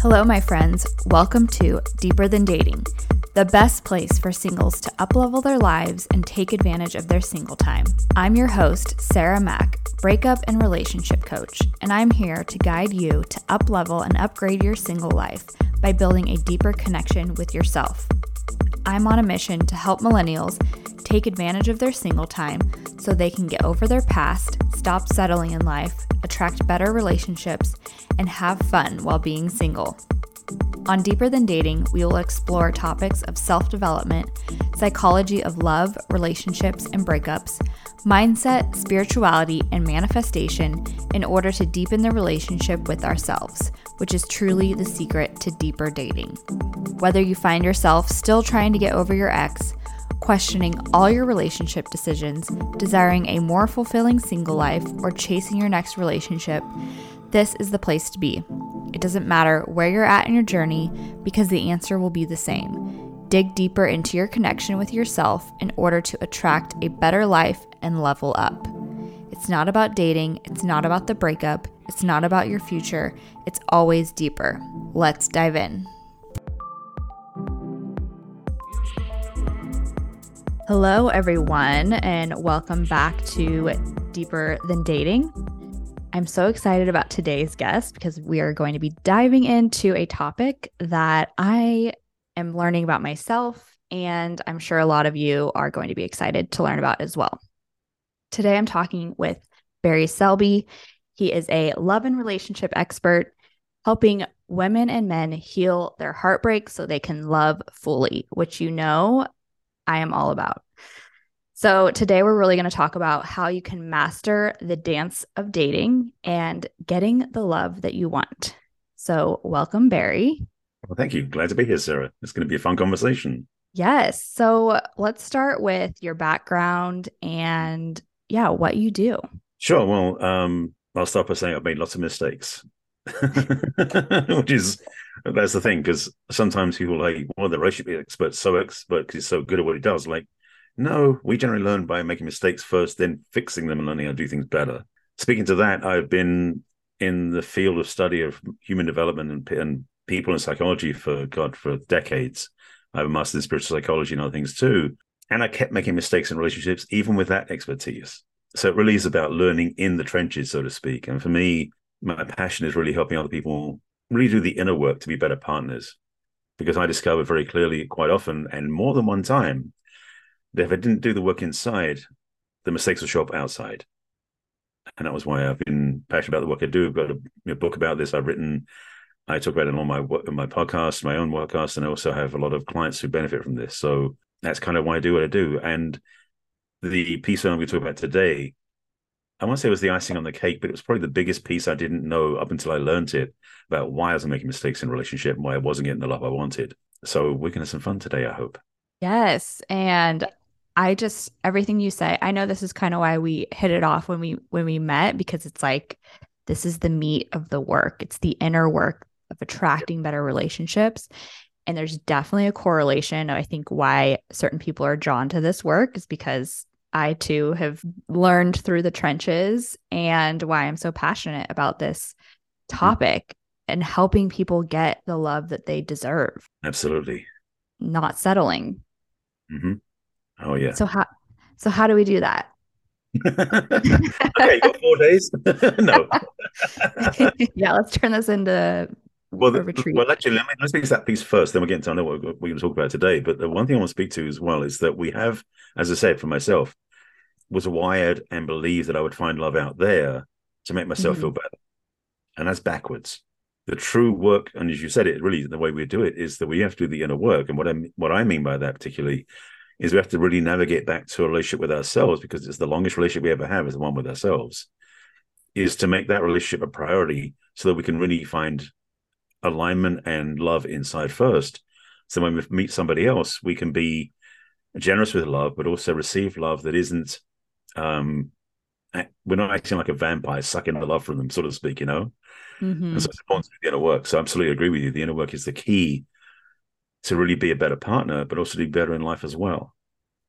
Hello, my friends. Welcome to Deeper Than Dating, the best place for singles to uplevel their lives and take advantage of their single time. I'm your host, Sarah Mac, breakup and relationship coach, and I'm here to guide you to uplevel and upgrade your single life by building a deeper connection with yourself. I'm on a mission to help millennials take advantage of their single time so they can get over their past, stop settling in life, attract better relationships, and have fun while being single. On Deeper Than Dating, we will explore topics of self development, psychology of love, relationships, and breakups, mindset, spirituality, and manifestation in order to deepen the relationship with ourselves, which is truly the secret to deeper dating. Whether you find yourself still trying to get over your ex, questioning all your relationship decisions, desiring a more fulfilling single life, or chasing your next relationship, this is the place to be. It doesn't matter where you're at in your journey because the answer will be the same. Dig deeper into your connection with yourself in order to attract a better life and level up. It's not about dating, it's not about the breakup, it's not about your future, it's always deeper. Let's dive in. Hello, everyone, and welcome back to Deeper Than Dating. I'm so excited about today's guest because we are going to be diving into a topic that I am learning about myself, and I'm sure a lot of you are going to be excited to learn about as well. Today, I'm talking with Barry Selby. He is a love and relationship expert, helping women and men heal their heartbreak so they can love fully, which you know I am all about. So, today we're really going to talk about how you can master the dance of dating and getting the love that you want. So, welcome, Barry. Well, thank you. Glad to be here, Sarah. It's going to be a fun conversation. Yes. So, let's start with your background and, yeah, what you do. Sure. Well, um, I'll start by saying I've made lots of mistakes, which is that's the thing because sometimes people like, well, the relationship expert so expert because he's so good at what he does. Like, no, we generally learn by making mistakes first, then fixing them and learning how to do things better. Speaking to that, I've been in the field of study of human development and, and people and psychology for God for decades. I have a master's in spiritual psychology and other things too. And I kept making mistakes in relationships, even with that expertise. So it really is about learning in the trenches, so to speak. And for me, my passion is really helping other people really do the inner work to be better partners. Because I discovered very clearly, quite often, and more than one time, if I didn't do the work inside, the mistakes will show up outside. And that was why I've been passionate about the work I do. I've got a, book about this. I've written, I talk about it on my my podcast, my own podcast, and I also have a lot of clients who benefit from this. So that's kind of why I do what I do. And the piece I'm going to talk about today I want to say it was the icing on the cake, but it was probably the biggest piece I didn't know up until I learned it about why I was making mistakes in relationship and why I wasn't getting the love I wanted. So we're going to have some fun today, I hope. Yes. And I just everything you say, I know this is kind of why we hit it off when we when we met because it's like this is the meat of the work. It's the inner work of attracting better relationships. And there's definitely a correlation. I think why certain people are drawn to this work is because I too have learned through the trenches and why I'm so passionate about this mm-hmm. topic and helping people get the love that they deserve. Absolutely. Not settling. Mm-hmm. Oh yeah. So how so how do we do that? okay, four days. no. yeah, let's turn this into well, the, well, actually, let me, let's fix that piece first. Then we'll get into I know what we're going to talk about today. But the one thing I want to speak to as well is that we have, as I said for myself, was wired and believed that I would find love out there to make myself mm-hmm. feel better, and that's backwards. The true work, and as you said, it really the way we do it is that we have to do the inner work. And what I what I mean by that particularly is we have to really navigate back to a relationship with ourselves because it's the longest relationship we ever have is the one with ourselves. Is to make that relationship a priority so that we can really find alignment and love inside first. So when we meet somebody else, we can be generous with love, but also receive love that isn't. Um, we're not acting like a vampire, sucking the love from them, so to speak. You know, mm-hmm. and so it's important to do the inner work. So I absolutely agree with you. The inner work is the key to really be a better partner, but also do better in life as well.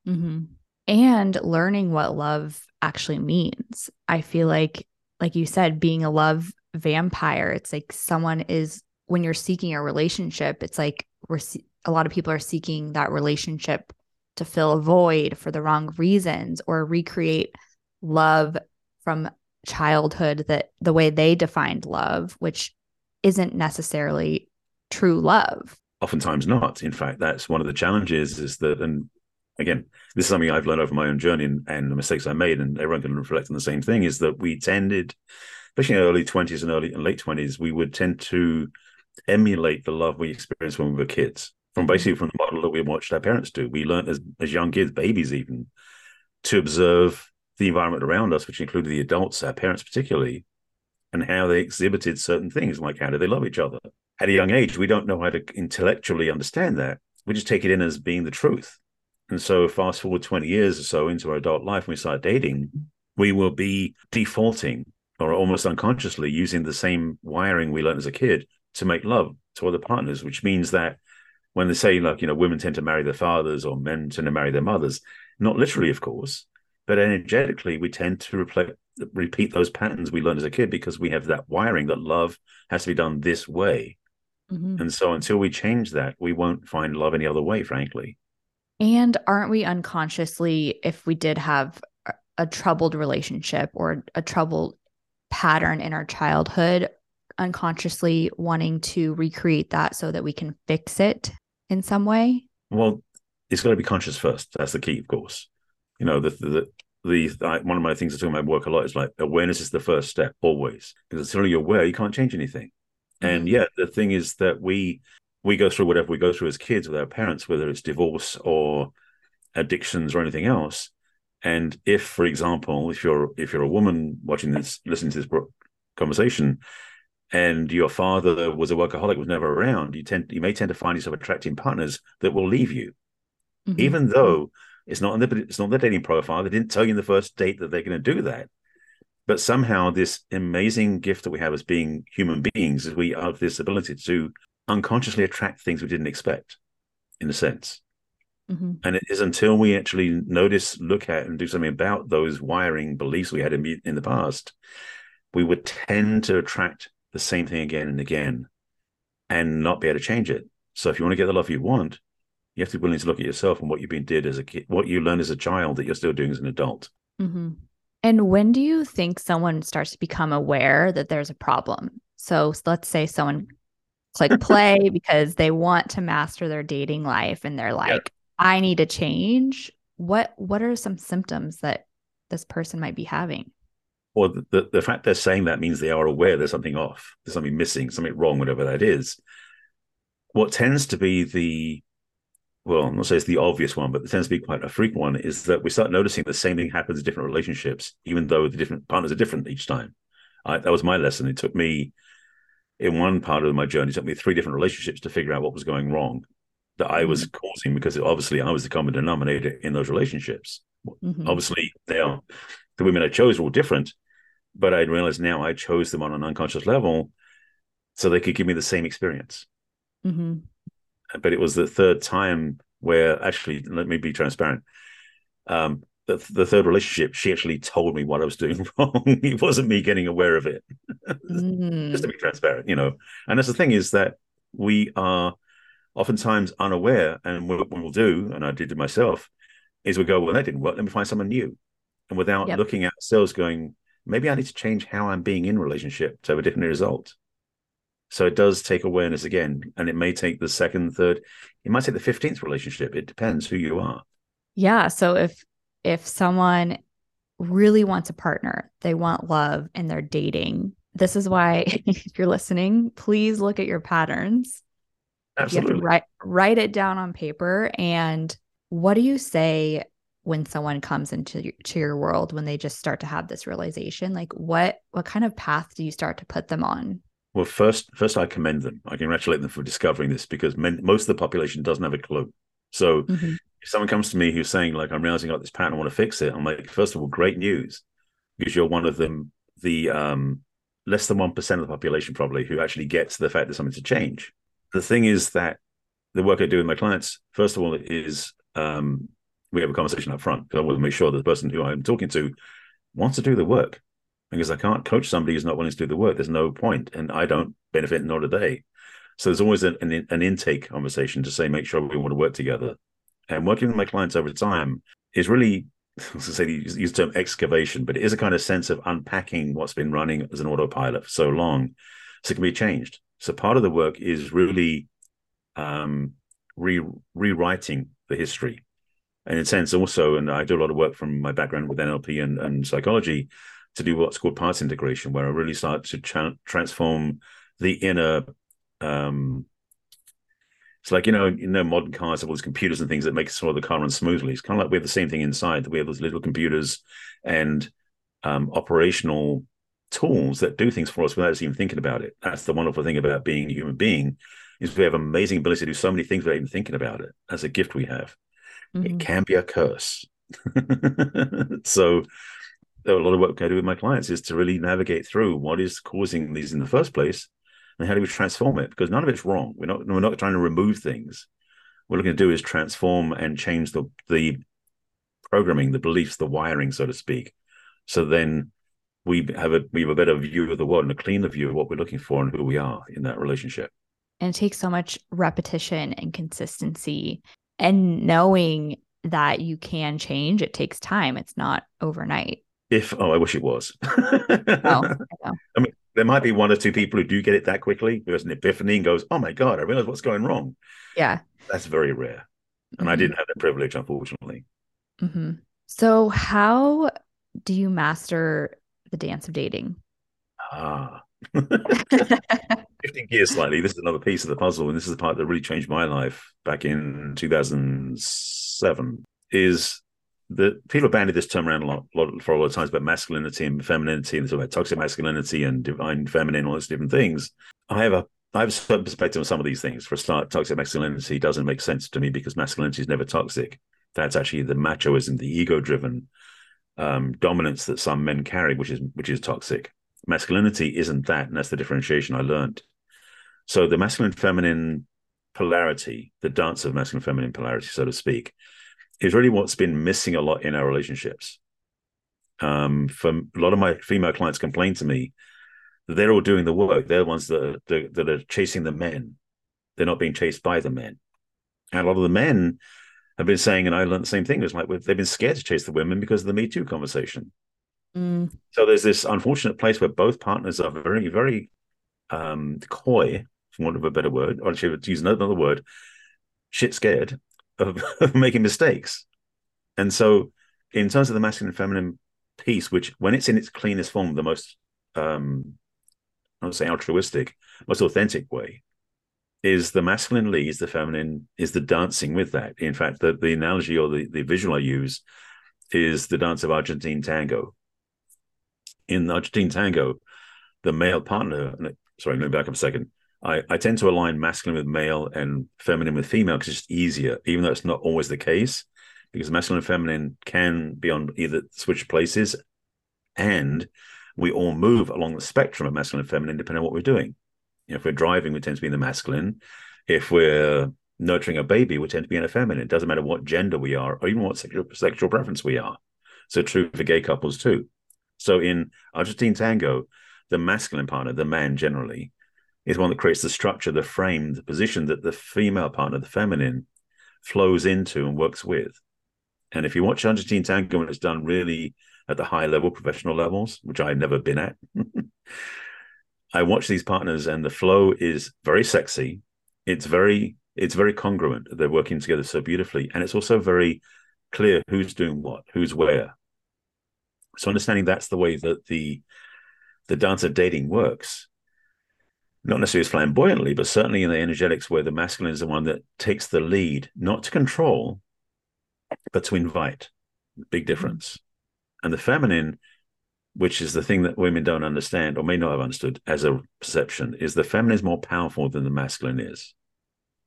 Mm-hmm. And learning what love actually means. I feel like, like you said, being a love vampire, it's like someone is when you're seeking a relationship, it's like we're a lot of people are seeking that relationship to fill a void for the wrong reasons or recreate love from childhood that the way they defined love, which isn't necessarily true love. Oftentimes not. In fact, that's one of the challenges is that, and again, this is something I've learned over my own journey and, and the mistakes I made, and everyone can reflect on the same thing, is that we tended, especially in early 20s and early and late 20s, we would tend to emulate the love we experienced when we were kids from mm-hmm. basically from the model that we watched our parents do. We learned as, as young kids, babies even, to observe the environment around us, which included the adults, our parents particularly, and how they exhibited certain things, like how do they love each other. At a young age, we don't know how to intellectually understand that. We just take it in as being the truth. And so, fast forward 20 years or so into our adult life, when we start dating, we will be defaulting or almost unconsciously using the same wiring we learned as a kid to make love to other partners, which means that when they say, like, you know, women tend to marry their fathers or men tend to marry their mothers, not literally, of course, but energetically, we tend to repeat those patterns we learned as a kid because we have that wiring that love has to be done this way. Mm-hmm. And so until we change that, we won't find love any other way, frankly. And aren't we unconsciously, if we did have a troubled relationship or a troubled pattern in our childhood, unconsciously wanting to recreate that so that we can fix it in some way? Well, it's got to be conscious first. That's the key, of course you know the the the I, one of my things I talk about work a lot is like awareness is the first step always because until you're aware you can't change anything. And yeah, the thing is that we we go through whatever we go through as kids with our parents whether it's divorce or addictions or anything else and if for example if you're if you're a woman watching this listening to this conversation and your father was a workaholic was never around you tend you may tend to find yourself attracting partners that will leave you mm-hmm. even though it's not in the it's not their dating profile. They didn't tell you in the first date that they're going to do that. But somehow, this amazing gift that we have as being human beings is we have this ability to unconsciously attract things we didn't expect, in a sense. Mm-hmm. And it is until we actually notice, look at, and do something about those wiring beliefs we had in, in the past, we would tend to attract the same thing again and again and not be able to change it. So if you want to get the love you want, you have to be willing to look at yourself and what you've been did as a kid, what you learned as a child that you're still doing as an adult. Mm-hmm. And when do you think someone starts to become aware that there's a problem? So let's say someone click play because they want to master their dating life and they're like, yep. I need to change. What what are some symptoms that this person might be having? Or the, the, the fact they're saying that means they are aware there's something off, there's something missing, something wrong, whatever that is. What tends to be the well, I'm not say it's the obvious one, but it tends to be quite a frequent one, is that we start noticing the same thing happens in different relationships, even though the different partners are different each time. I, that was my lesson. It took me, in one part of my journey, it took me three different relationships to figure out what was going wrong that I was mm-hmm. causing because obviously I was the common denominator in those relationships. Mm-hmm. Obviously, they are, the women I chose were all different, but I realized now I chose them on an unconscious level so they could give me the same experience. Mm-hmm but it was the third time where actually, let me be transparent. Um, the, the third relationship, she actually told me what I was doing wrong. it wasn't me getting aware of it. mm. Just to be transparent, you know. And that's the thing is that we are oftentimes unaware, and what we'll do, and I did it myself, is we go, well, that didn't work. Let me find someone new, and without yep. looking at ourselves, going, maybe I need to change how I'm being in relationship to have a different result. So it does take awareness again, and it may take the second, third, it might take the fifteenth relationship. It depends who you are. Yeah. So if if someone really wants a partner, they want love, and they're dating, this is why if you're listening, please look at your patterns. Absolutely. You have to write write it down on paper. And what do you say when someone comes into to your world when they just start to have this realization? Like what what kind of path do you start to put them on? Well, first, first I commend them. I congratulate them for discovering this because men, most of the population doesn't have a clue. So, mm-hmm. if someone comes to me who's saying like, "I'm realizing I got this pattern, I want to fix it," I'm like, first of all, great news because you're one of them, the um, less than one percent of the population probably who actually gets the fact that something to change. The thing is that the work I do with my clients, first of all, is um, we have a conversation up front because I want to make sure that the person who I'm talking to wants to do the work because I can't coach somebody who's not willing to do the work. There's no point, and I don't benefit, nor do they. So there's always an, an, an intake conversation to say, make sure we want to work together. And working with my clients over time is really, I say, use the term excavation, but it is a kind of sense of unpacking what's been running as an autopilot for so long. So it can be changed. So part of the work is really um, re- rewriting the history. And in a sense, also, and I do a lot of work from my background with NLP and, and psychology to do what's called parts integration, where I really start to tra- transform the inner. Um, it's like you know, you know, modern cars have all these computers and things that make sort of the car run smoothly. It's kind of like we have the same thing inside. That we have those little computers and um, operational tools that do things for us without us even thinking about it. That's the wonderful thing about being a human being is we have amazing ability to do so many things without even thinking about it. As a gift we have. Mm-hmm. It can be a curse. so a lot of work I do with my clients is to really navigate through what is causing these in the first place and how do we transform it? Because none of it's wrong. We're not we're not trying to remove things. What we're looking to do is transform and change the the programming, the beliefs, the wiring, so to speak. So then we have a we have a better view of the world and a cleaner view of what we're looking for and who we are in that relationship. And it takes so much repetition and consistency and knowing that you can change. It takes time. It's not overnight. If oh, I wish it was. oh, I, I mean, there might be one or two people who do get it that quickly. There's an epiphany and goes, "Oh my god, I realize what's going wrong." Yeah, that's very rare, and mm-hmm. I didn't have that privilege, unfortunately. Mm-hmm. So, how do you master the dance of dating? Ah, shifting gears slightly. This is another piece of the puzzle, and this is the part that really changed my life back in 2007. Is that people have bandied this term around a lot, lot for a lot of times about masculinity and femininity, and about toxic masculinity and divine feminine, all those different things. I have a I have a certain perspective on some of these things. For a start, toxic masculinity doesn't make sense to me because masculinity is never toxic. That's actually the machoism, the ego-driven um, dominance that some men carry, which is which is toxic. Masculinity isn't that, and that's the differentiation I learned. So the masculine feminine polarity, the dance of masculine feminine polarity, so to speak, is really what's been missing a lot in our relationships. Um, from a lot of my female clients complain to me that they're all doing the work. They're the ones that are, that are chasing the men. They're not being chased by the men. And a lot of the men have been saying, and I learned the same thing. It's like they've been scared to chase the women because of the Me Too conversation. Mm. So there's this unfortunate place where both partners are very, very um, coy, for want of a better word, or to use another word, shit scared of, of making mistakes. And so, in terms of the masculine and feminine piece, which when it's in its cleanest form, the most um, I would say altruistic, most authentic way, is the masculine leads, the feminine is the dancing with that. In fact, the, the analogy or the, the visual I use is the dance of Argentine tango. In Argentine tango, the male partner, sorry, let me back up a second. I, I tend to align masculine with male and feminine with female because it's just easier, even though it's not always the case, because masculine and feminine can be on either switch places and we all move along the spectrum of masculine and feminine depending on what we're doing. You know, if we're driving, we tend to be in the masculine. If we're nurturing a baby, we tend to be in a feminine. It doesn't matter what gender we are or even what sexual, sexual preference we are. So true for gay couples too. So in Argentine tango, the masculine partner, the man generally, is one that creates the structure, the frame, the position that the female partner, the feminine, flows into and works with. And if you watch Argentine tango when it's done really at the high level, professional levels, which I've never been at, I watch these partners and the flow is very sexy. It's very it's very congruent. They're working together so beautifully, and it's also very clear who's doing what, who's where. So understanding that's the way that the the dance of dating works not necessarily as flamboyantly, but certainly in the energetics where the masculine is the one that takes the lead, not to control, but to invite. Big difference. And the feminine, which is the thing that women don't understand or may not have understood as a perception, is the feminine is more powerful than the masculine is.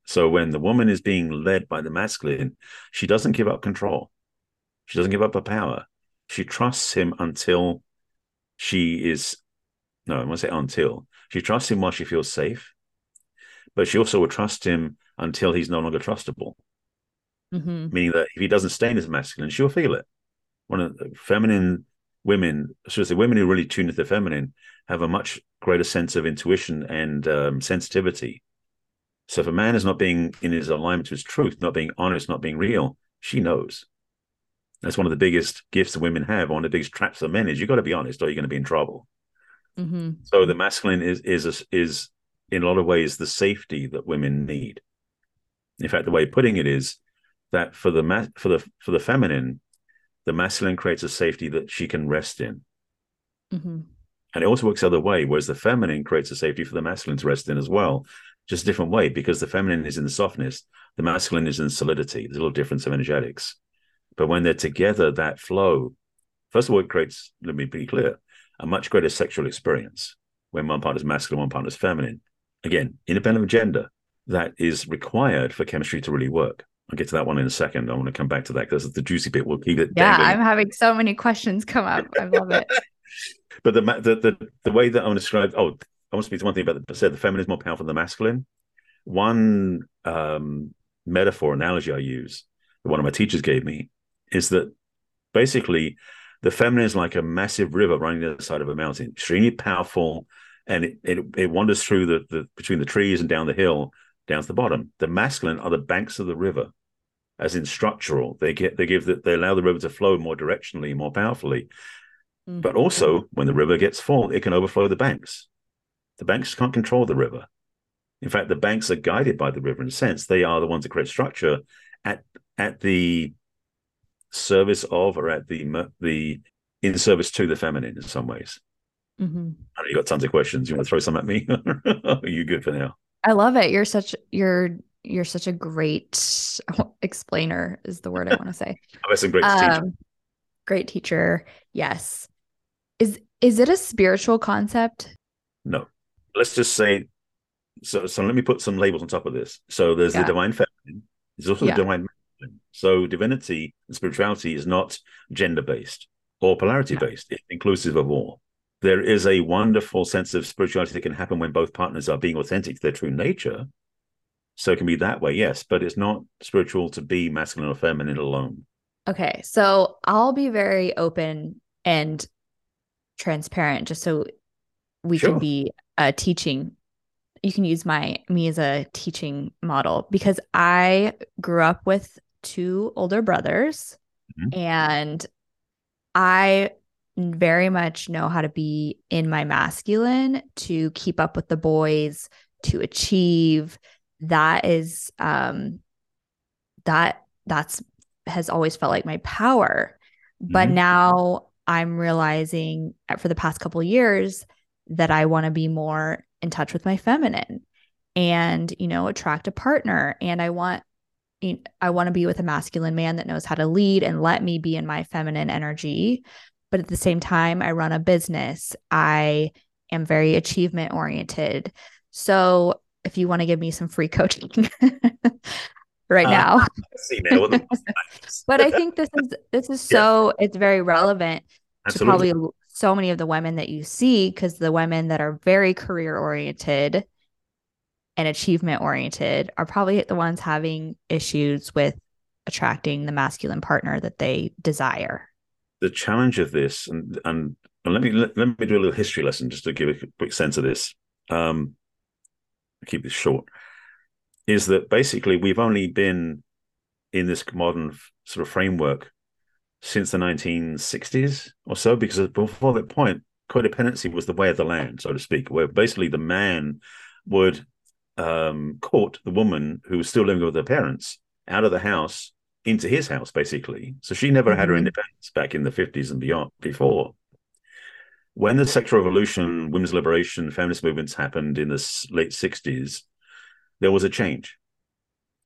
So when the woman is being led by the masculine, she doesn't give up control. She doesn't give up her power. She trusts him until she is no, I want to say until she trusts him while she feels safe, but she also will trust him until he's no longer trustable. Mm-hmm. Meaning that if he doesn't stay in his masculine, she'll feel it. One of the feminine women, should I say, women who really tune to the feminine have a much greater sense of intuition and um, sensitivity So if a man is not being in his alignment to his truth, not being honest, not being real, she knows. That's one of the biggest gifts that women have. One of the biggest traps of men is you've got to be honest, or you're going to be in trouble. Mm-hmm. So the masculine is is is in a lot of ways the safety that women need. In fact, the way of putting it is that for the ma- for the for the feminine, the masculine creates a safety that she can rest in. Mm-hmm. And it also works the other way, whereas the feminine creates a safety for the masculine to rest in as well, just a different way, because the feminine is in the softness, the masculine is in solidity. There's a little difference of energetics. But when they're together, that flow, first of all, it creates, let me be clear, a much greater sexual experience when one partner is masculine, one partner is feminine. Again, independent of gender, that is required for chemistry to really work. I'll get to that one in a second. I want to come back to that because the juicy bit. We'll keep it. Yeah, dangling. I'm having so many questions come up. I love it. but the, the the the way that I want to describe. Oh, I want to speak to one thing about the said the feminine is more powerful than the masculine. One um, metaphor analogy I use, that one of my teachers gave me, is that basically the feminine is like a massive river running the side of a mountain, extremely powerful, and it, it, it wanders through the, the between the trees and down the hill down to the bottom. The masculine are the banks of the river, as in structural. They get they give the, they allow the river to flow more directionally, more powerfully. Mm-hmm. But also, when the river gets full, it can overflow the banks. The banks can't control the river. In fact, the banks are guided by the river in a sense. They are the ones that create structure at at the service of or at the the in service to the feminine in some ways. Mm-hmm. I know you got tons of questions. You want to throw some at me? are you good for now? I love it. You're such you're you're such a great explainer is the word I want to say. I'm a great um, teacher. Great teacher. Yes. Is is it a spiritual concept? No. Let's just say so so let me put some labels on top of this. So there's yeah. the divine feminine, there's also yeah. the divine masculine. So divinity and spirituality is not gender based or polarity based. It's inclusive of all there is a wonderful sense of spirituality that can happen when both partners are being authentic to their true nature. So it can be that way, yes, but it's not spiritual to be masculine or feminine alone. Okay. So I'll be very open and transparent just so we sure. can be uh, teaching. You can use my me as a teaching model because I grew up with two older brothers mm-hmm. and I very much know how to be in my masculine to keep up with the boys, to achieve. That is um that that's has always felt like my power. Mm-hmm. But now I'm realizing for the past couple years that I want to be more in touch with my feminine and you know attract a partner and I want I want to be with a masculine man that knows how to lead and let me be in my feminine energy but at the same time, I run a business. I am very achievement oriented. So if you want to give me some free coaching right uh, now. but I think this is this is so yeah. it's very relevant Absolutely. to probably so many of the women that you see because the women that are very career oriented and achievement oriented are probably the ones having issues with attracting the masculine partner that they desire the challenge of this, and and, and let me let, let, me do a little history lesson just to give a quick sense of this. Um, keep this short. Is that basically we've only been in this modern sort of framework since the 1960s or so, because before that point, codependency was the way of the land, so to speak, where basically the man would um, court the woman who was still living with her parents out of the house into his house, basically. So she never mm-hmm. had her mm-hmm. independence back in the 50s and beyond before. When the sexual revolution, women's liberation, feminist movements happened in the late 60s, there was a change.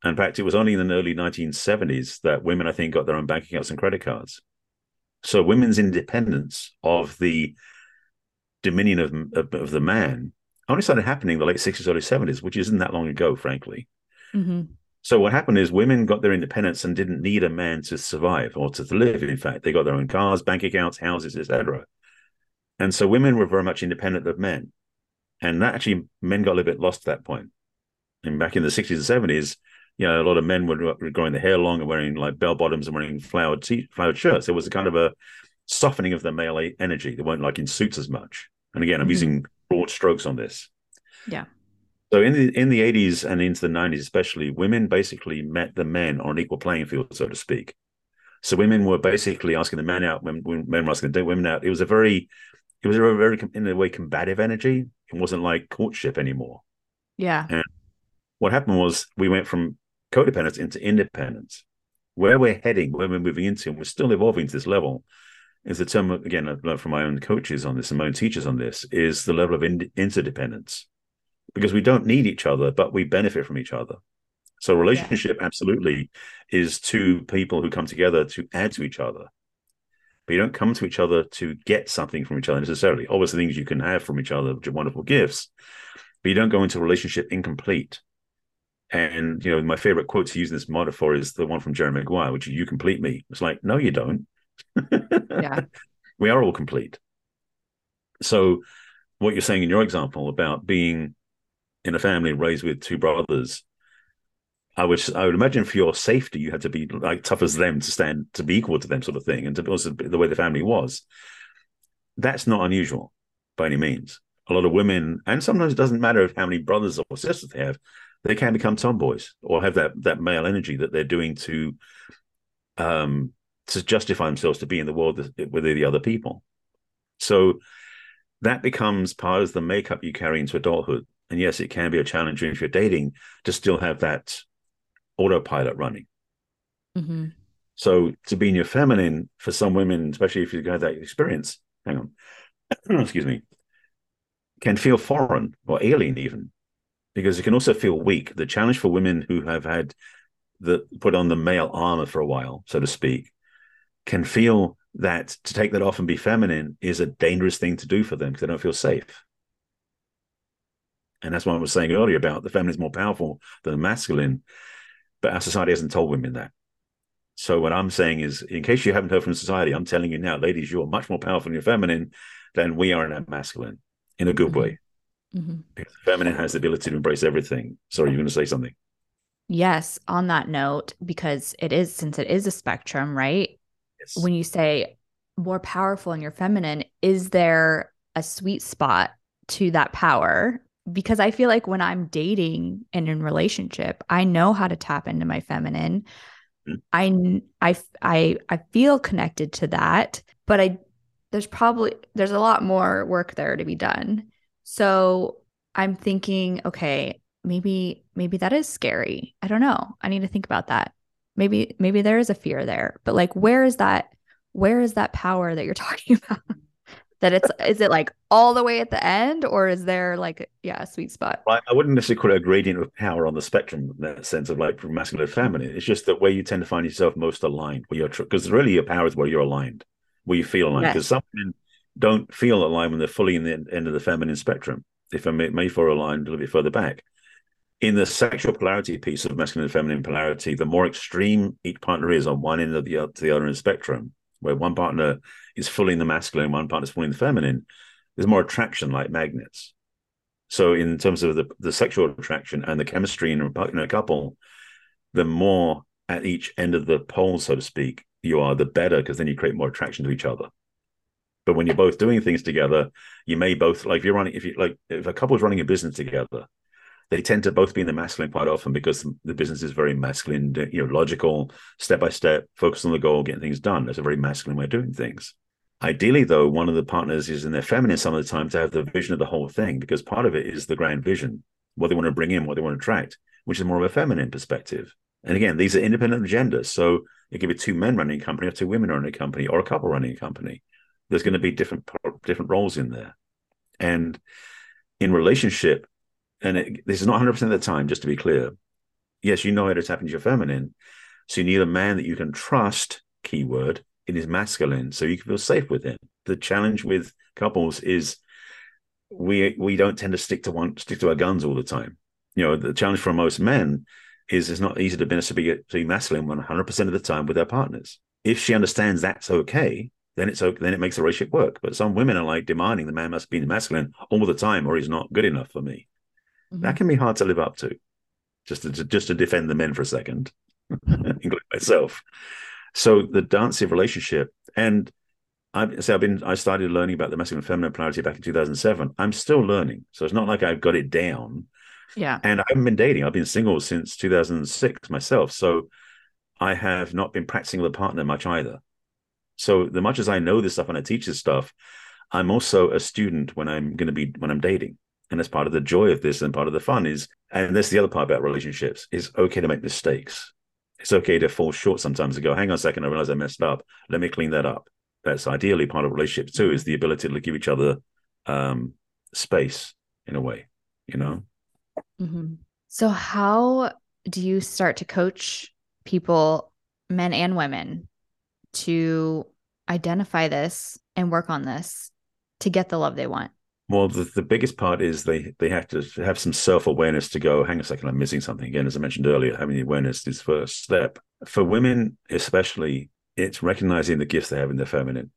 In fact, it was only in the early 1970s that women, I think, got their own bank accounts and credit cards. So women's independence of the dominion of, of, of the man only started happening in the late 60s, early 70s, which isn't that long ago, frankly. Mm-hmm. So what happened is women got their independence and didn't need a man to survive or to live. In fact, they got their own cars, bank accounts, houses, etc. And so women were very much independent of men, and that actually men got a little bit lost at that point. And back in the sixties and seventies, you know, a lot of men were growing their hair long and wearing like bell bottoms and wearing flowered flowered shirts. There was a kind of a softening of the male energy. They weren't like in suits as much. And again, I'm mm-hmm. using broad strokes on this. Yeah. So in the in the 80s and into the 90s, especially, women basically met the men on an equal playing field, so to speak. So women were basically asking the men out when, when men were asking the women out. It was a very, it was a very in a way combative energy. It wasn't like courtship anymore. Yeah. And what happened was we went from codependence into independence. Where we're heading, where we're moving into, and we're still evolving to this level, is the term again I've learned from my own coaches on this and my own teachers on this is the level of in- interdependence because we don't need each other, but we benefit from each other. So relationship yeah. absolutely is two people who come together to add to each other. But you don't come to each other to get something from each other necessarily. Obviously, things you can have from each other, which are wonderful gifts, but you don't go into a relationship incomplete. And you know, my favorite quote to use in this metaphor is the one from Jerry Maguire, which is "You complete me." It's like, no, you don't. Yeah, we are all complete. So, what you're saying in your example about being in a family raised with two brothers, I would I would imagine for your safety you had to be like tough as them to stand to be equal to them sort of thing, and to also the way the family was. That's not unusual by any means. A lot of women, and sometimes it doesn't matter if how many brothers or sisters they have, they can become tomboys or have that that male energy that they're doing to um to justify themselves to be in the world with the other people. So that becomes part of the makeup you carry into adulthood and yes, it can be a challenge if you're dating to still have that autopilot running. Mm-hmm. So to be in your feminine for some women, especially if you've had that experience, hang on, excuse me, can feel foreign or alien even, because it can also feel weak. The challenge for women who have had the put on the male armor for a while, so to speak, can feel that to take that off and be feminine is a dangerous thing to do for them because they don't feel safe. And that's what I was saying earlier about the feminine is more powerful than the masculine. But our society hasn't told women that. So what I'm saying is, in case you haven't heard from society, I'm telling you now, ladies, you're much more powerful in your feminine than we are in our masculine, in a good mm-hmm. way. Mm-hmm. Because the feminine has the ability to embrace everything. Sorry, you're going to say something. Yes, on that note, because it is since it is a spectrum, right? Yes. When you say more powerful in your feminine, is there a sweet spot to that power because I feel like when I'm dating and in relationship, I know how to tap into my feminine. Mm-hmm. I I I I feel connected to that, but I there's probably there's a lot more work there to be done. So I'm thinking, okay, maybe maybe that is scary. I don't know. I need to think about that. Maybe maybe there is a fear there, but like where is that where is that power that you're talking about? that it's is it like all the way at the end or is there like yeah a sweet spot I, I wouldn't necessarily call it a gradient of power on the spectrum in that sense of like from masculine to feminine it's just that where you tend to find yourself most aligned where you're because really your power is where you're aligned where you feel aligned because yes. some men don't feel aligned when they're fully in the end of the feminine spectrum if i may, may feel aligned a little bit further back in the sexual polarity piece of masculine and feminine polarity the more extreme each partner is on one end of the, the other end spectrum where one partner is fully in the masculine, one partner is fully in the feminine, there's more attraction like magnets. So in terms of the, the sexual attraction and the chemistry in a, in a couple, the more at each end of the pole, so to speak, you are, the better, because then you create more attraction to each other. But when you're both doing things together, you may both like if you're running if you like if a couple is running a business together, they tend to both be in the masculine quite often because the business is very masculine, you know, logical, step by step, focus on the goal, getting things done. That's a very masculine way of doing things. Ideally, though, one of the partners is in their feminine some of the time to have the vision of the whole thing because part of it is the grand vision, what they want to bring in, what they want to attract, which is more of a feminine perspective. And again, these are independent agendas. So it could be two men running a company or two women running a company or a couple running a company. There's going to be different different roles in there. And in relationship, and it, this is not 100% of the time, just to be clear. Yes, you know it has happened to your feminine. So you need a man that you can trust, keyword, in his masculine, so you can feel safe with him. The challenge with couples is we we don't tend to stick to one stick to our guns all the time. You know, the challenge for most men is it's not easy to be, to be, masculine 100% of the time with their partners. If she understands that's okay, then it's okay, then it makes the relationship work. But some women are like demanding the man must be masculine all the time or he's not good enough for me. Mm-hmm. That can be hard to live up to. Just to, just to defend the men for a second, including myself. So the dancing relationship, and I so I've been I started learning about the masculine and feminine polarity back in 2007. I'm still learning, so it's not like I've got it down. Yeah. And I haven't been dating. I've been single since 2006 myself. So I have not been practicing with a partner much either. So the much as I know this stuff and I teach this stuff, I'm also a student when I'm going to be when I'm dating. And that's part of the joy of this and part of the fun is, and that's the other part about relationships, is okay to make mistakes. It's okay to fall short sometimes and go, hang on a second, I realize I messed up. Let me clean that up. That's ideally part of relationships too, is the ability to give each other um, space in a way, you know? Mm-hmm. So, how do you start to coach people, men and women, to identify this and work on this to get the love they want? Well, the, the biggest part is they they have to have some self awareness to go. Hang a second, I'm missing something again. As I mentioned earlier, having the awareness is first step for women, especially. It's recognizing the gifts they have in their feminine.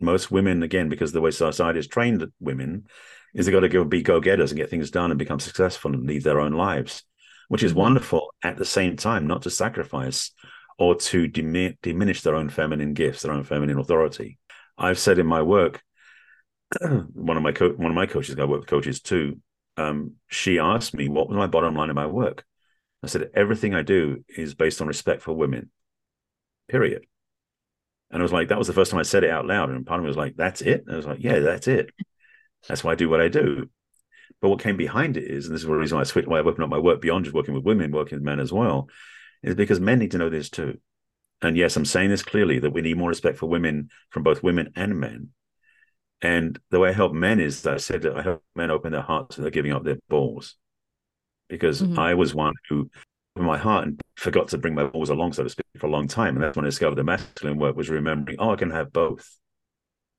Most women, again, because the way society has trained women, is they got to go be go getters and get things done and become successful and lead their own lives, which is mm-hmm. wonderful. At the same time, not to sacrifice or to dimi- diminish their own feminine gifts, their own feminine authority. I've said in my work, one of my co- one of my coaches, I work with coaches too. Um, she asked me what was my bottom line in my work. I said everything I do is based on respect for women. Period. And I was like, that was the first time I said it out loud. And part of me was like, that's it. And I was like, yeah, that's it. That's why I do what I do. But what came behind it is, and this is the reason why I switched, why I opened up my work beyond just working with women, working with men as well, is because men need to know this too. And yes, I'm saying this clearly that we need more respect for women from both women and men. And the way I help men is that I said that I help men open their hearts and they're giving up their balls. Because mm-hmm. I was one who in my heart and forgot to bring my balls along, so to speak, for a long time. And that's when I discovered the masculine work was remembering, oh, I can have both.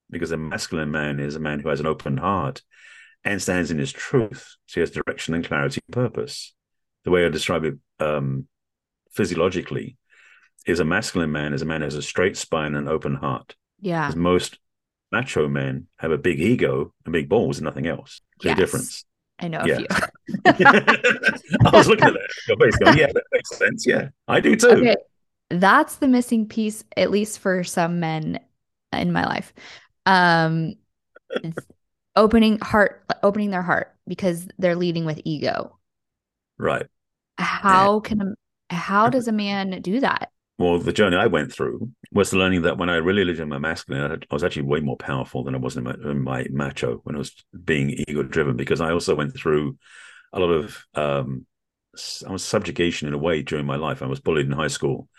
Because a masculine man is a man who has an open heart and stands in his truth. So he has direction and clarity and purpose. The way I describe it um, physiologically is a masculine man is a man who has a straight spine and open heart. Yeah. Most macho men have a big ego and big balls and nothing else. Big yes. difference. I know yeah. I was looking at that. Your face going, yeah, that makes sense. Yeah, I do too. Okay. That's the missing piece, at least for some men in my life. Um, opening heart, opening their heart because they're leading with ego. Right. How can a, how does a man do that? Well, the journey I went through was learning that when I really lived in my masculine, I was actually way more powerful than I was in my, in my macho when I was being ego driven. Because I also went through a lot of um, I was subjugation in a way during my life. I was bullied in high school.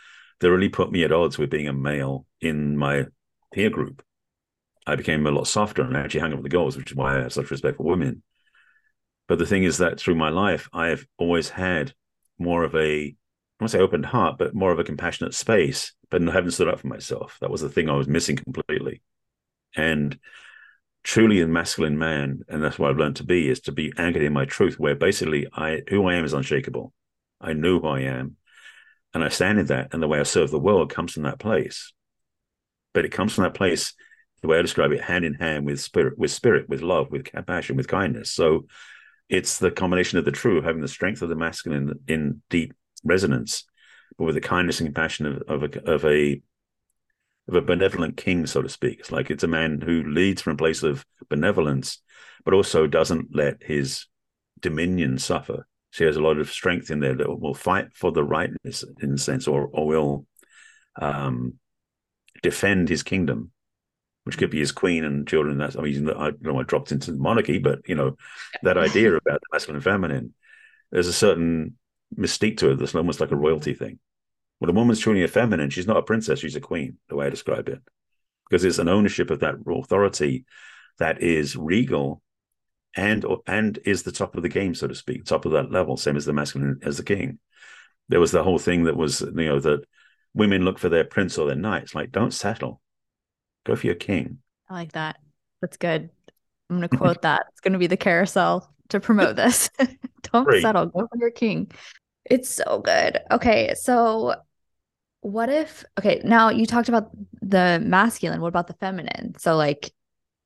That really put me at odds with being a male in my peer group. I became a lot softer and I actually hung up with the girls, which is why I have such respect for women. But the thing is that through my life, I've always had more of a I won't say open heart, but more of a compassionate space. But I haven't stood up for myself. That was the thing I was missing completely. And truly a masculine man, and that's what I've learned to be, is to be anchored in my truth, where basically I who I am is unshakable. I know who I am. And I stand in that. And the way I serve the world comes from that place. But it comes from that place, the way I describe it, hand in hand with spirit, with spirit, with love, with compassion, with kindness. So it's the combination of the true, having the strength of the masculine in deep resonance, but with the kindness and compassion of, of a of a of a benevolent king, so to speak. It's like it's a man who leads from a place of benevolence, but also doesn't let his dominion suffer. So he has a lot of strength in there that will fight for the rightness in a sense, or or will um, defend his kingdom, which could be his queen and children. That's I mean, I don't know I dropped into the monarchy, but you know, that idea about the masculine and feminine. There's a certain mystique to it that's almost like a royalty thing. When a woman's truly a feminine, she's not a princess, she's a queen, the way I describe it. Because it's an ownership of that authority that is regal and and is the top of the game, so to speak, top of that level, same as the masculine as the king. There was the whole thing that was, you know, that women look for their prince or their knights. Like, don't settle. Go for your king. I like that. That's good. I'm gonna quote that. It's gonna be the carousel to promote this. don't Great. settle. Go for your king. It's so good. Okay, so what if okay, now you talked about the masculine, what about the feminine? So like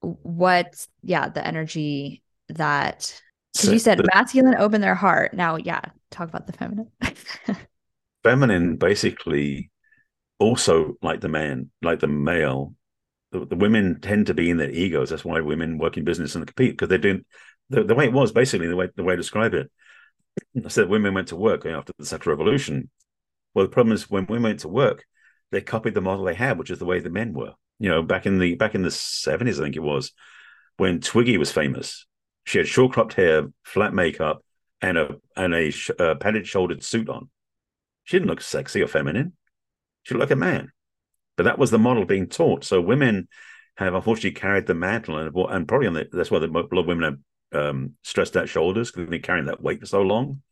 what yeah, the energy that because so you said the, masculine open their heart. Now, yeah, talk about the feminine. feminine basically also like the man, like the male, the, the, women tend to be in their egos. That's why women work in business and compete because they're doing the, the way it was basically the way the way I describe it I said women went to work after the sexual revolution. Well, the problem is when women went to work, they copied the model they had, which is the way the men were. You know, back in the back in the seventies, I think it was, when Twiggy was famous. She had short cropped hair, flat makeup, and a and a sh- uh, padded shouldered suit on. She didn't look sexy or feminine. She looked like a man. But that was the model being taught. So women have unfortunately carried the mantle, and, and probably the, that's why the, a lot of women um, stressed out shoulders because they've been carrying that weight for so long.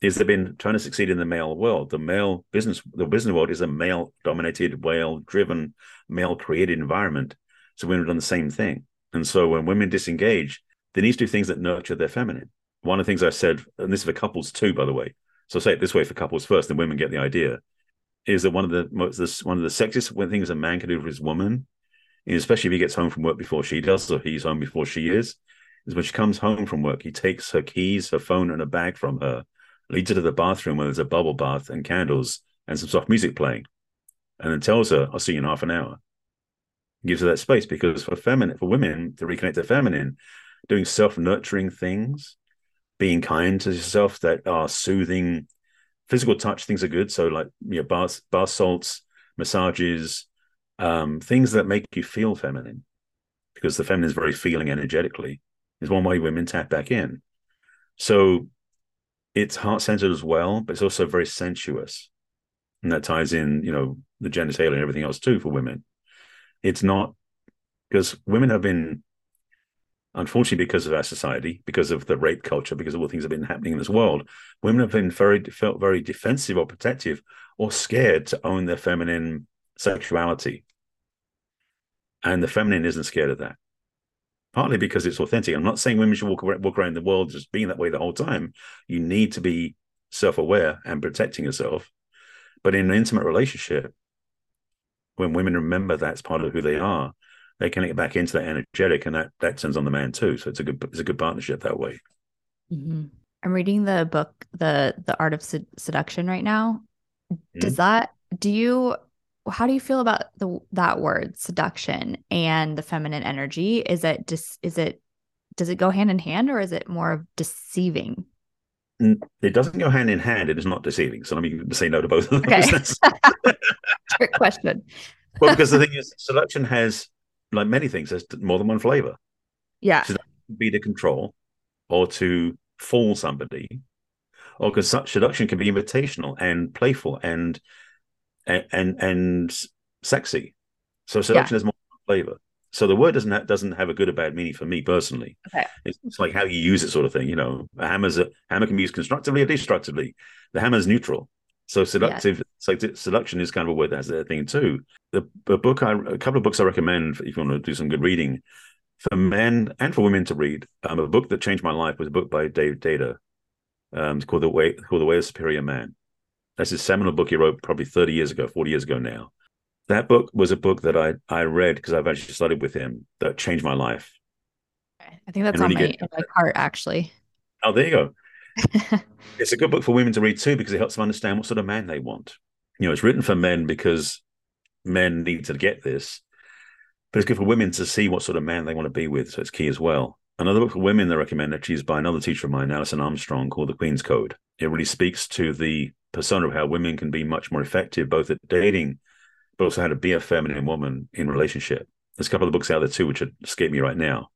Is they've been trying to succeed in the male world. The male business, the business world is a male dominated, male driven, male created environment. So women have done the same thing. And so when women disengage, they need to do things that nurture their feminine. One of the things I said, and this is for couples too, by the way. So I'll say it this way for couples first, then women get the idea. Is that one of the most this one of the sexiest things a man can do for his woman, especially if he gets home from work before she does, or he's home before she is, is when she comes home from work, he takes her keys, her phone, and a bag from her, leads her to the bathroom where there's a bubble bath and candles and some soft music playing, and then tells her, "I'll see you in half an hour." Gives her that space because for feminine, for women to reconnect to feminine, doing self nurturing things, being kind to yourself that are soothing. Physical touch things are good. So like you know, bath bath salts, massages, um, things that make you feel feminine, because the feminine is very feeling energetically. Is one way women tap back in. So it's heart centered as well, but it's also very sensuous, and that ties in, you know, the genitalia and everything else too for women. It's not because women have been unfortunately, because of our society, because of the rape culture, because of all things that have been happening in this world, women have been very felt very defensive or protective or scared to own their feminine sexuality. And the feminine isn't scared of that. Partly because it's authentic. I'm not saying women should walk around, walk around the world just being that way the whole time. You need to be self-aware and protecting yourself. But in an intimate relationship, when women remember that's part of who they are, they can get back into that energetic, and that that turns on the man too. So it's a good it's a good partnership that way. Mm-hmm. I'm reading the book the the Art of Seduction right now. Mm-hmm. Does that do you how do you feel about the that word seduction and the feminine energy? Is it just is it does it go hand in hand or is it more of deceiving? Mm, it doesn't go hand in hand. It is not deceiving. So let me say no to both of those. Okay. Trick question. well, because the thing is, seduction has like many things, there's more than one flavor. Yeah. So be to control or to fool somebody, or because such seduction can be invitational and playful and and and, and sexy. So seduction yeah. has more flavor. So the word doesn't have, doesn't have a good or bad meaning for me personally. Okay. It's, it's like how you use it, sort of thing. You know, a hammer's a hammer can be used constructively or destructively. The hammer's neutral. So seductive, yeah. so seduction is kind of a word that has that thing too. The, the book, I, a couple of books I recommend if you want to do some good reading for men and for women to read. Um, a book that changed my life was a book by David Deida. Um, it's called the way called the Way of Superior Man. That's his seminal book he wrote probably thirty years ago, forty years ago now. That book was a book that I I read because I've actually studied with him that changed my life. I think that's on really my, my cart actually. Oh, there you go. it's a good book for women to read too because it helps them understand what sort of man they want. You know, it's written for men because men need to get this, but it's good for women to see what sort of man they want to be with. So it's key as well. Another book for women that I recommend actually is by another teacher of mine, Alison Armstrong, called The Queen's Code. It really speaks to the persona of how women can be much more effective, both at dating, but also how to be a feminine woman in relationship. There's a couple of books out there too, which escape me right now,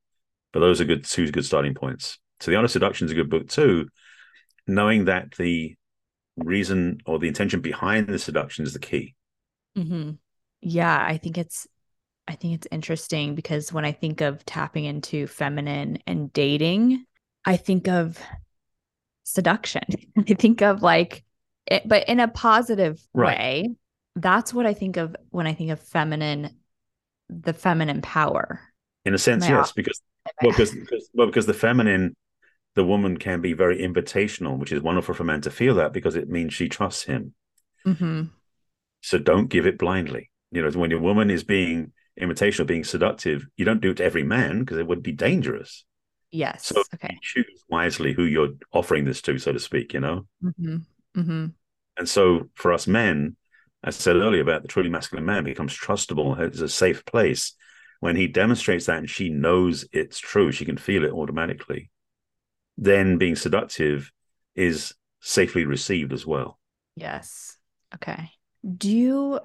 but those are good two good starting points. So the of Seduction is a good book too, knowing that the reason or the intention behind the seduction is the key. Mm-hmm. Yeah, I think it's I think it's interesting because when I think of tapping into feminine and dating, I think of seduction. I think of like it, but in a positive right. way. That's what I think of when I think of feminine, the feminine power. In a sense, yes, off? because well, because, because well, because the feminine the woman can be very invitational, which is wonderful for men to feel that because it means she trusts him. Mm-hmm. So don't give it blindly. You know, when your woman is being invitational, being seductive, you don't do it to every man because it would be dangerous. Yes. So okay. choose wisely who you're offering this to, so to speak. You know. Mm-hmm. Mm-hmm. And so for us men, as I said earlier about the truly masculine man becomes trustable, it's a safe place when he demonstrates that and she knows it's true. She can feel it automatically then being seductive is safely received as well. Yes. Okay. Do you,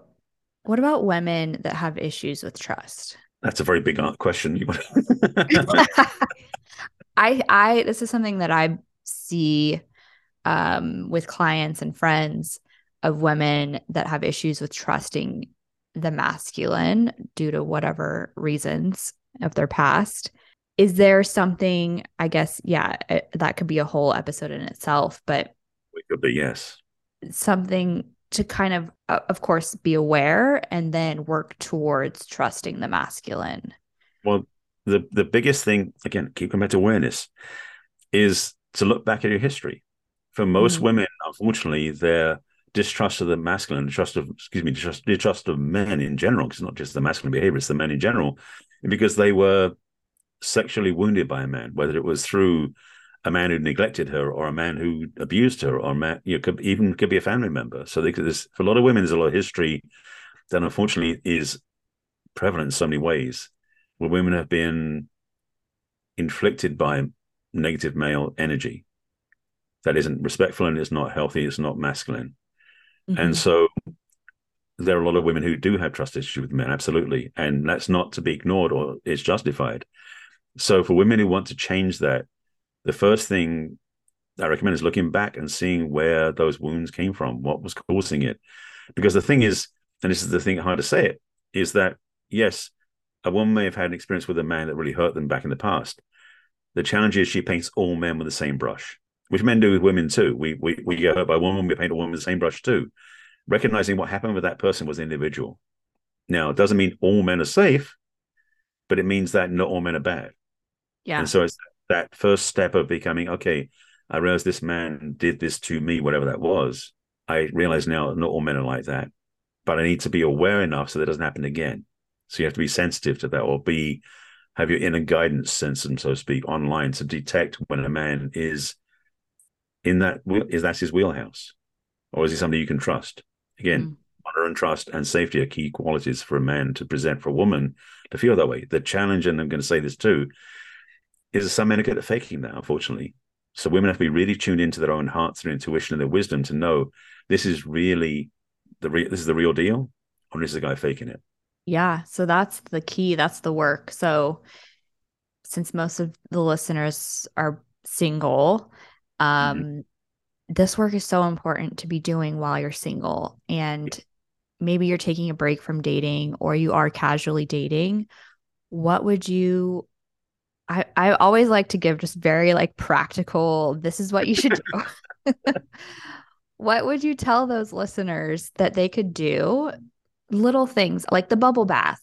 what about women that have issues with trust? That's a very big question. I, I, this is something that I see um, with clients and friends of women that have issues with trusting the masculine due to whatever reasons of their past. Is there something, I guess, yeah, it, that could be a whole episode in itself, but it could be, yes. Something to kind of, uh, of course, be aware and then work towards trusting the masculine. Well, the, the biggest thing, again, keep coming back to awareness, is to look back at your history. For most mm-hmm. women, unfortunately, their distrust of the masculine, distrust of excuse me, distrust, distrust of men in general, because it's not just the masculine behavior, it's the men in general, because they were sexually wounded by a man, whether it was through a man who neglected her or a man who abused her or a man, you know, could, even could be a family member. So they, there's, for a lot of women, there's a lot of history that unfortunately is prevalent in so many ways where women have been inflicted by negative male energy that isn't respectful and it's not healthy, it's not masculine. Mm-hmm. And so there are a lot of women who do have trust issues with men, absolutely. And that's not to be ignored or it's justified. So for women who want to change that, the first thing I recommend is looking back and seeing where those wounds came from, what was causing it. Because the thing is, and this is the thing hard to say it, is that yes, a woman may have had an experience with a man that really hurt them back in the past. The challenge is she paints all men with the same brush which men do with women too. We we we get hurt by a woman, we paint a woman with the same brush too. Recognizing what happened with that person was individual. Now, it doesn't mean all men are safe, but it means that not all men are bad. Yeah. And so it's that first step of becoming okay. I realize this man did this to me, whatever that was. I realize now not all men are like that, but I need to be aware enough so that doesn't happen again. So you have to be sensitive to that, or be have your inner guidance system, so to speak, online to detect when a man is in that is that his wheelhouse, or is he somebody you can trust? Again, mm. honor and trust and safety are key qualities for a man to present for a woman to feel that way. The challenge, and I'm going to say this too, is some men are good at faking that, unfortunately. So women have to be really tuned into their own hearts, their intuition, and their wisdom to know this is really the re- this is the real deal, or is the guy faking it? Yeah. So that's the key. That's the work. So since most of the listeners are single. Um mm-hmm. this work is so important to be doing while you're single and maybe you're taking a break from dating or you are casually dating what would you I, I always like to give just very like practical this is what you should do what would you tell those listeners that they could do little things like the bubble bath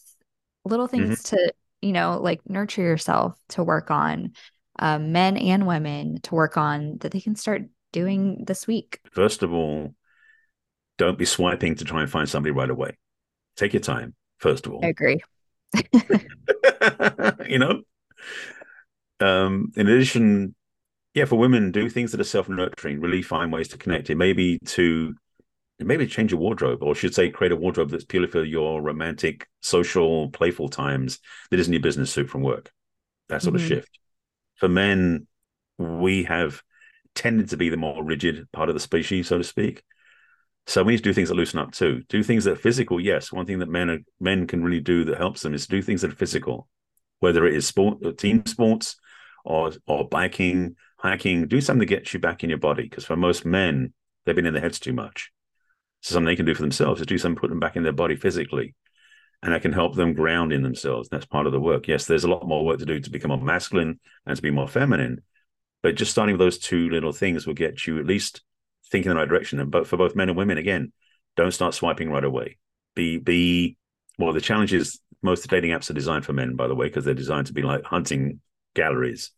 little mm-hmm. things mm-hmm. to you know like nurture yourself to work on um, men and women to work on that they can start doing this week? First of all, don't be swiping to try and find somebody right away. Take your time, first of all. I agree. you know? Um, in addition, yeah, for women, do things that are self-nurturing, really find ways to connect. It maybe to maybe change your wardrobe, or should say create a wardrobe that's purely for your romantic, social, playful times that isn't your business suit from work. That sort mm-hmm. of shift for men, we have tended to be the more rigid part of the species, so to speak. So we need to do things that loosen up too. Do things that are physical. Yes, one thing that men are, men can really do that helps them is do things that are physical, whether it is sport, uh, team sports, or or biking, hiking. Do something that gets you back in your body. Because for most men, they've been in their heads too much. So something they can do for themselves is do something, put them back in their body physically and I can help them ground in themselves. That's part of the work. Yes, there's a lot more work to do to become more masculine and to be more feminine, but just starting with those two little things will get you at least thinking in the right direction. And but for both men and women, again, don't start swiping right away. Be be well. The challenge is most dating apps are designed for men, by the way, because they're designed to be like hunting galleries,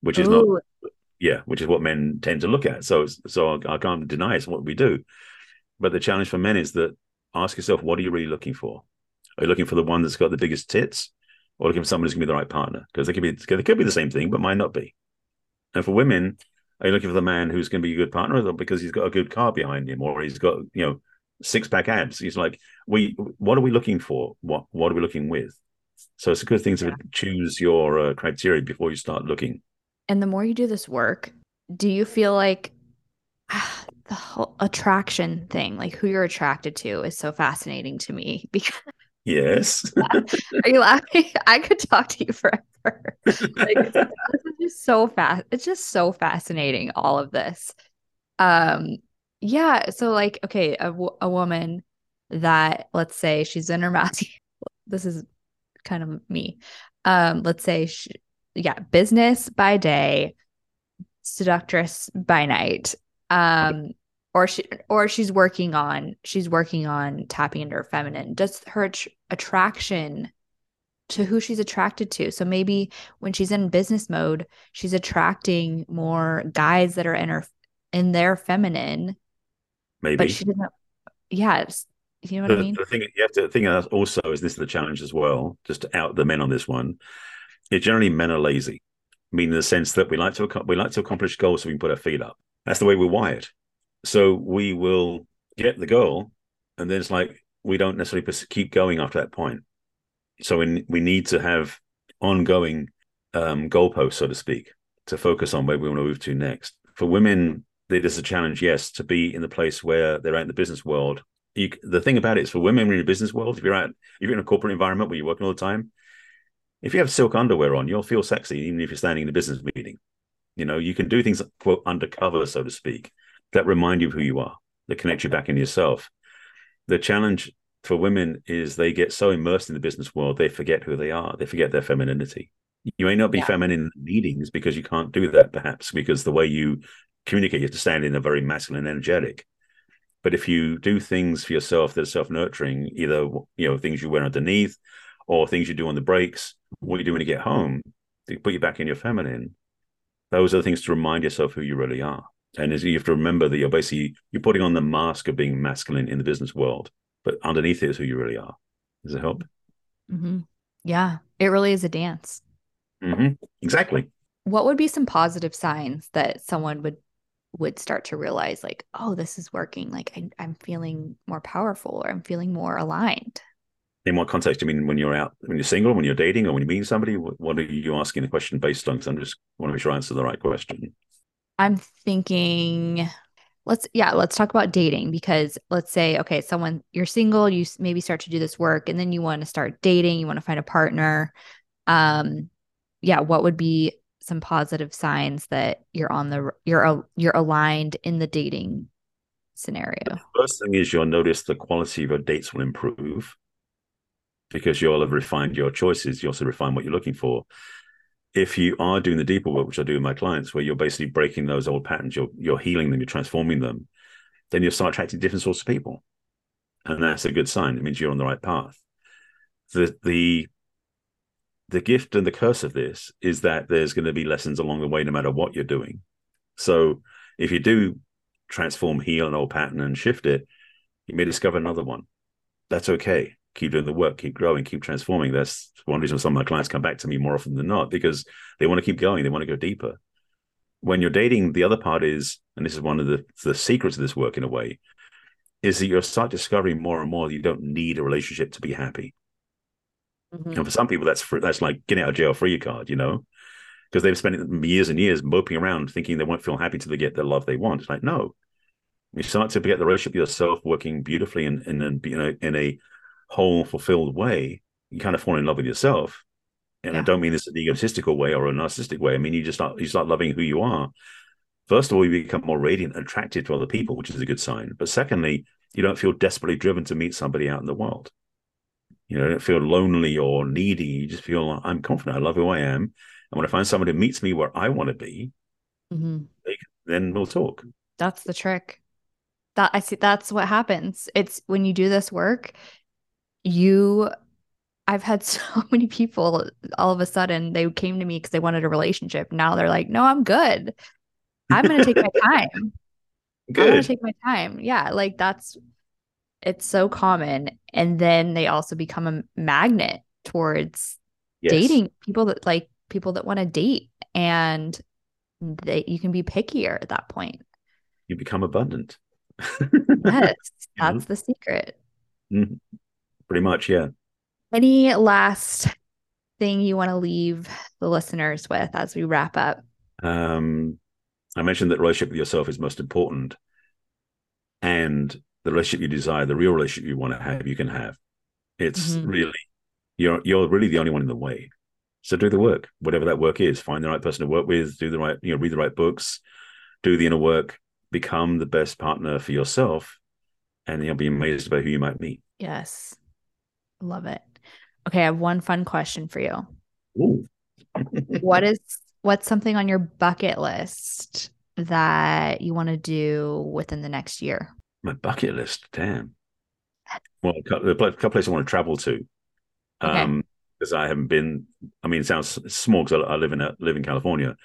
which is Ooh. not yeah, which is what men tend to look at. So so I can't deny it's what we do. But the challenge for men is that ask yourself, what are you really looking for? Are you looking for the one that's got the biggest tits, or looking for someone who's going to be the right partner? Because they could be they could be the same thing, but might not be. And for women, are you looking for the man who's going to be a good partner, or because he's got a good car behind him, or he's got you know six pack abs? He's like, we what are we looking for? What what are we looking with? So it's a good thing to yeah. choose your uh, criteria before you start looking. And the more you do this work, do you feel like the whole attraction thing, like who you're attracted to, is so fascinating to me because. Yes. Are you laughing? I could talk to you forever. like, it's just so fast. It's just so fascinating. All of this. Um. Yeah. So, like, okay, a, a woman that let's say she's in her math. this is kind of me. Um. Let's say she, yeah, business by day, seductress by night um or she or she's working on she's working on tapping into her feminine. Does her attraction to who she's attracted to. So maybe when she's in business mode she's attracting more guys that are in her in their feminine. Maybe. but she doesn't yeah you know what the, i mean? the thing you have to think of also is this is the challenge as well just to out the men on this one. It generally men are lazy. Meaning in the sense that we like to we like to accomplish goals so we can put our feet up. That's the way we're wired. So we will get the goal, and then it's like we don't necessarily keep going after that point. So we, we need to have ongoing um, goalposts, so to speak, to focus on where we want to move to next. For women, it is a challenge, yes, to be in the place where they're out in the business world. You, the thing about it is, for women in the business world, if you're out, if you're in a corporate environment where you're working all the time, if you have silk underwear on, you'll feel sexy, even if you're standing in a business meeting. You know, you can do things quote undercover, so to speak, that remind you of who you are, that connect you back in yourself. The challenge for women is they get so immersed in the business world they forget who they are. They forget their femininity. You may not be yeah. feminine in meetings because you can't do that, perhaps because the way you communicate, you have to stand in a very masculine, energetic. But if you do things for yourself that are self-nurturing, either you know things you wear underneath, or things you do on the breaks, what you do when you get home, to put you back in your feminine, those are the things to remind yourself who you really are. And you have to remember that you're basically you're putting on the mask of being masculine in the business world, but underneath it is who you really are. Does it help? Mm-hmm. Yeah, it really is a dance. Mm-hmm. Exactly. What would be some positive signs that someone would would start to realize, like, oh, this is working. Like, I, I'm feeling more powerful, or I'm feeling more aligned in what context? I mean, when you're out, when you're single, when you're dating, or when you're meeting somebody, what are you asking the question based on? Because I'm just want to make sure I answer the right question. I'm thinking, let's yeah, let's talk about dating because let's say, okay, someone you're single, you maybe start to do this work, and then you want to start dating, you want to find a partner. Um, yeah, what would be some positive signs that you're on the you're you're aligned in the dating scenario? The first thing is you'll notice the quality of your dates will improve because you'll have refined your choices. You also refine what you're looking for. If you are doing the deeper work, which I do with my clients, where you're basically breaking those old patterns, you're you're healing them, you're transforming them, then you'll start attracting different sorts of people, and that's a good sign. It means you're on the right path. The the the gift and the curse of this is that there's going to be lessons along the way, no matter what you're doing. So if you do transform, heal an old pattern and shift it, you may discover another one. That's okay keep doing the work, keep growing, keep transforming. That's one reason some of my clients come back to me more often than not because they want to keep going, they want to go deeper. When you're dating, the other part is, and this is one of the, the secrets of this work in a way, is that you'll start discovering more and more that you don't need a relationship to be happy. Mm-hmm. And for some people, that's for, that's like getting out of jail free card, you know, because they've spent years and years moping around thinking they won't feel happy till they get the love they want. It's like no, you start to get the relationship yourself working beautifully in in, in, in a, in a whole, fulfilled way, you kind of fall in love with yourself. And yeah. I don't mean this in an egotistical way or a narcissistic way. I mean you just start you start loving who you are. First of all, you become more radiant and attracted to other people, which is a good sign. But secondly, you don't feel desperately driven to meet somebody out in the world. You know, don't feel lonely or needy. You just feel like, I'm confident. I love who I am. And when I find somebody who meets me where I want to be, mm-hmm. then we'll talk. That's the trick. That I see. That's what happens. It's when you do this work, you I've had so many people all of a sudden they came to me because they wanted a relationship. Now they're like, no, I'm good. I'm gonna take my time. Good. I'm gonna take my time. Yeah, like that's it's so common. And then they also become a magnet towards yes. dating people that like people that want to date and that you can be pickier at that point. You become abundant. yes, that's the secret. Mm-hmm. Pretty much, yeah. Any last thing you want to leave the listeners with as we wrap up? Um, I mentioned that relationship with yourself is most important, and the relationship you desire, the real relationship you want to have, you can have. It's mm-hmm. really you're you're really the only one in the way. So do the work, whatever that work is. Find the right person to work with. Do the right, you know, read the right books. Do the inner work. Become the best partner for yourself, and you'll be amazed about who you might meet. Yes, love it. Okay, I have one fun question for you. what is what's something on your bucket list that you want to do within the next year? My bucket list, damn. Well, a couple, a couple places I want to travel to. Okay. Um, because I haven't been. I mean, it sounds small because I, I, live in a, live in California.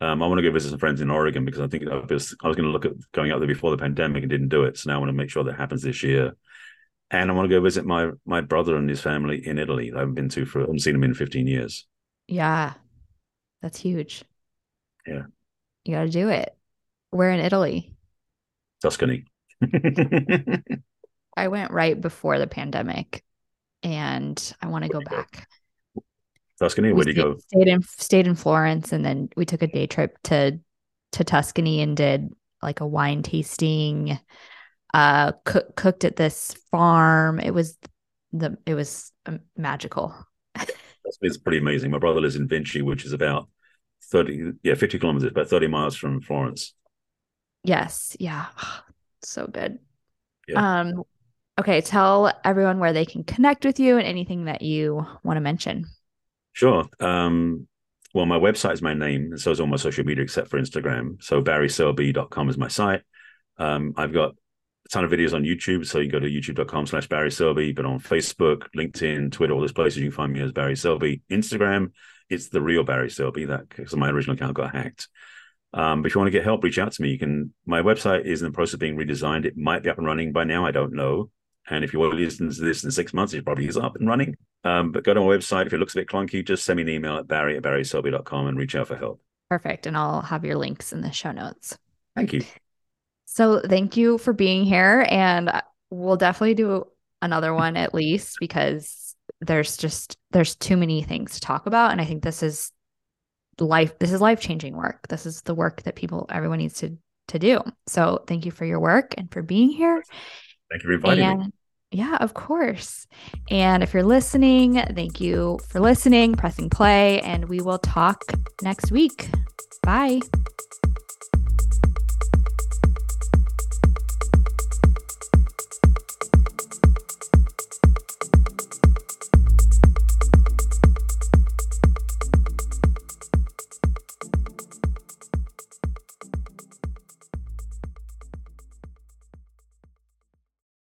Um, I want to go visit some friends in Oregon because I think I was, I was going to look at going out there before the pandemic and didn't do it. So now I want to make sure that happens this year. And I want to go visit my my brother and his family in Italy. I haven't been to for I haven't seen him in 15 years. Yeah, that's huge. Yeah, you got to do it. Where in Italy? Tuscany. I went right before the pandemic, and I want to go back. Tuscany. Where did you go? Stayed in stayed in Florence, and then we took a day trip to to Tuscany and did like a wine tasting uh cook, cooked at this farm. It was the it was um, magical. It's pretty amazing. My brother lives in vinci which is about 30 yeah 50 kilometers about 30 miles from florence. Yes. Yeah. So good. Yeah. um okay. Tell everyone where they can connect with you and anything that you want to mention. Sure. Um well my website is my name and so is all my social media except for instagram. So barryselby.com is my site. Um, I've got ton of videos on YouTube. So you go to youtube.com slash Barry Selby, but on Facebook, LinkedIn, Twitter, all those places you can find me as Barry Selby. Instagram, it's the real Barry Selby that because my original account got hacked. Um, but if you want to get help, reach out to me. You can. My website is in the process of being redesigned. It might be up and running by now. I don't know. And if you want to listen to this in six months, it probably is up and running. Um, but go to my website. If it looks a bit clunky, just send me an email at barry at barryselby.com and reach out for help. Perfect. And I'll have your links in the show notes. Thank you. So thank you for being here. And we'll definitely do another one at least because there's just there's too many things to talk about. And I think this is life this is life-changing work. This is the work that people everyone needs to to do. So thank you for your work and for being here. Thank you for inviting and. Yeah, of course. And if you're listening, thank you for listening, pressing play, and we will talk next week. Bye.